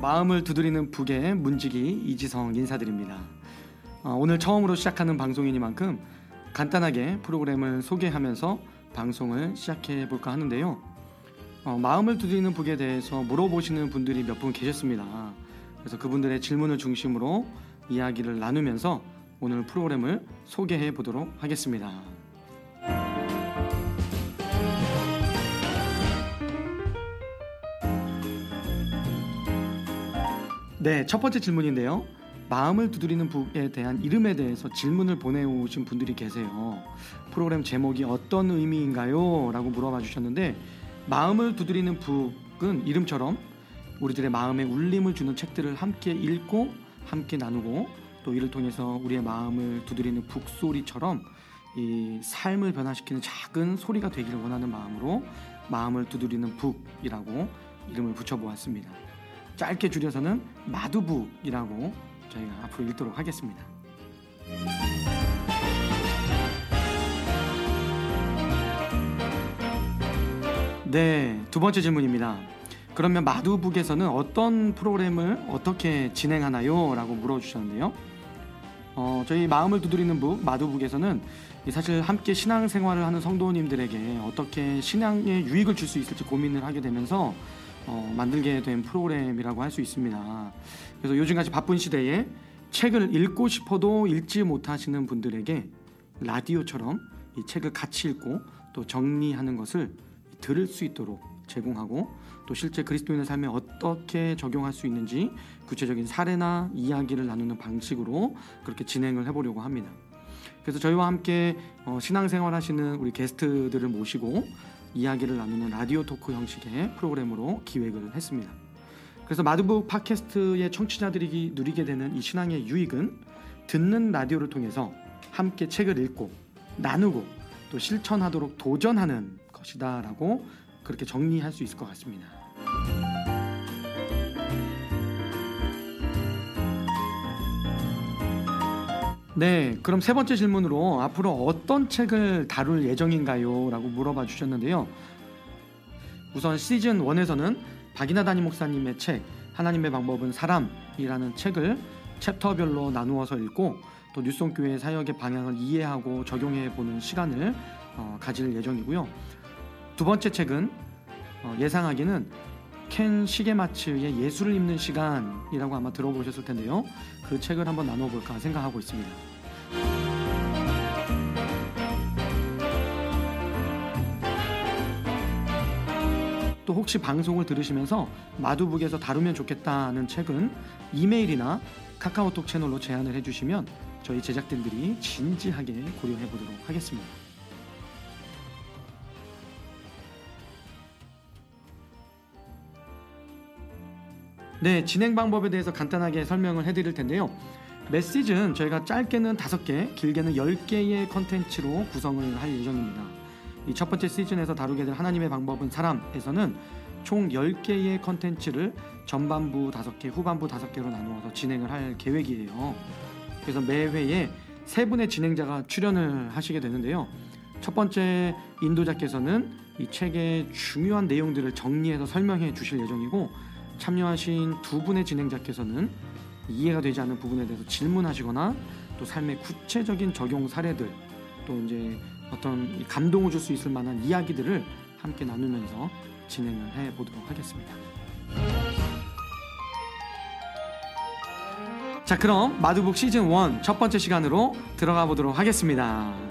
마음을 두드리는 북의 문지기 이지성 인사드립니다. 어, 오늘 처음으로 시작하는 방송이니만큼 간단하게 프로그램을 소개하면서 방송을 시작해 볼까 하는데요. 어, 마음을 두드리는 북에 대해서 물어보시는 분들이 몇 분 계셨습니다. 그래서 그분들의 질문을 중심으로 이야기를 나누면서 오늘 프로그램을 소개해 보도록 하겠습니다. 네, 첫 번째 질문인데요. 마음을 두드리는 북에 대한 이름에 대해서 질문을 보내오신 분들이 계세요. 프로그램 제목이 어떤 의미인가요? 라고 물어봐 주셨는데, 마음을 두드리는 북은 이름처럼 우리들의 마음에 울림을 주는 책들을 함께 읽고 함께 나누고 또 이를 통해서 우리의 마음을 두드리는 북소리처럼 이 삶을 변화시키는 작은 소리가 되기를 원하는 마음으로 마음을 두드리는 북이라고 이름을 붙여보았습니다. 짧게 줄여서는 마두북이라고 저희가 앞으로 읽도록 하겠습니다. 네, 두 번째 질문입니다. 그러면 마두북에서는 어떤 프로그램을 어떻게 진행하나요? 라고 물어주셨는데요. 어, 저희 마음을 두드리는 북, 마두북에서는 사실 함께 신앙생활을 하는 성도님들에게 어떻게 신앙에 유익을 줄 수 있을지 고민을 하게 되면서 어, 만들게 된 프로그램이라고 할 수 있습니다. 그래서 요즘같이 바쁜 시대에 책을 읽고 싶어도 읽지 못하시는 분들에게 라디오처럼 이 책을 같이 읽고 또 정리하는 것을 들을 수 있도록 제공하고 또 실제 그리스도인의 삶에 어떻게 적용할 수 있는지 구체적인 사례나 이야기를 나누는 방식으로 그렇게 진행을 해보려고 합니다. 그래서 저희와 함께 어, 신앙생활 하시는 우리 게스트들을 모시고 이야기를 나누는 라디오 토크 형식의 프로그램으로 기획을 했습니다. 그래서 마두북 팟캐스트의 청취자들이 누리게 되는 이 신앙의 유익은 듣는 라디오를 통해서 함께 책을 읽고 나누고 또 실천하도록 도전하는 것이다라고 그렇게 정리할 수 있을 것 같습니다. 네, 그럼 세 번째 질문으로 앞으로 어떤 책을 다룰 예정인가요? 라고 물어봐 주셨는데요. 우선 시즌 1에서는 박이나 담임 목사님의 책 하나님의 방법은 사람이라는 책을 챕터별로 나누어서 읽고 또 뉴송교회 사역의 방향을 이해하고 적용해 보는 시간을 어, 가질 예정이고요. 두 번째 책은 어, 예상하기는 켄 시게마츠의 예술을 읽는 시간이라고 아마 들어보셨을 텐데요. 그 책을 한번 나눠볼까 생각하고 있습니다. 또 혹시 방송을 들으시면서 마두북에서 다루면 좋겠다는 책은 이메일이나 카카오톡 채널로 제안을 해주시면 저희 제작진들이 진지하게 고려해 보도록 하겠습니다. 네, 진행 방법에 대해서 간단하게 설명을 해드릴 텐데요. 메시지는 저희가 짧게는 5개, 길게는 10개의 컨텐츠로 구성을 할 예정입니다. 이 첫 번째 시즌에서 다루게 될 하나님의 방법은 사람에서는 총 10개의 컨텐츠를 전반부 5개, 후반부 5개로 나누어서 진행을 할 계획이에요. 그래서 매 회에 세 분의 진행자가 출연을 하시게 되는데요. 첫 번째 인도자께서는 이 책의 중요한 내용들을 정리해서 설명해 주실 예정이고 참여하신 두 분의 진행자께서는 이해가 되지 않는 부분에 대해서 질문하시거나 또 삶의 구체적인 적용 사례들 또 이제 어떤 감동을 줄 수 있을 만한 이야기들을 함께 나누면서 진행을 해 보도록 하겠습니다. 자, 그럼 마두북 시즌 1 첫 번째 시간으로 들어가 보도록 하겠습니다.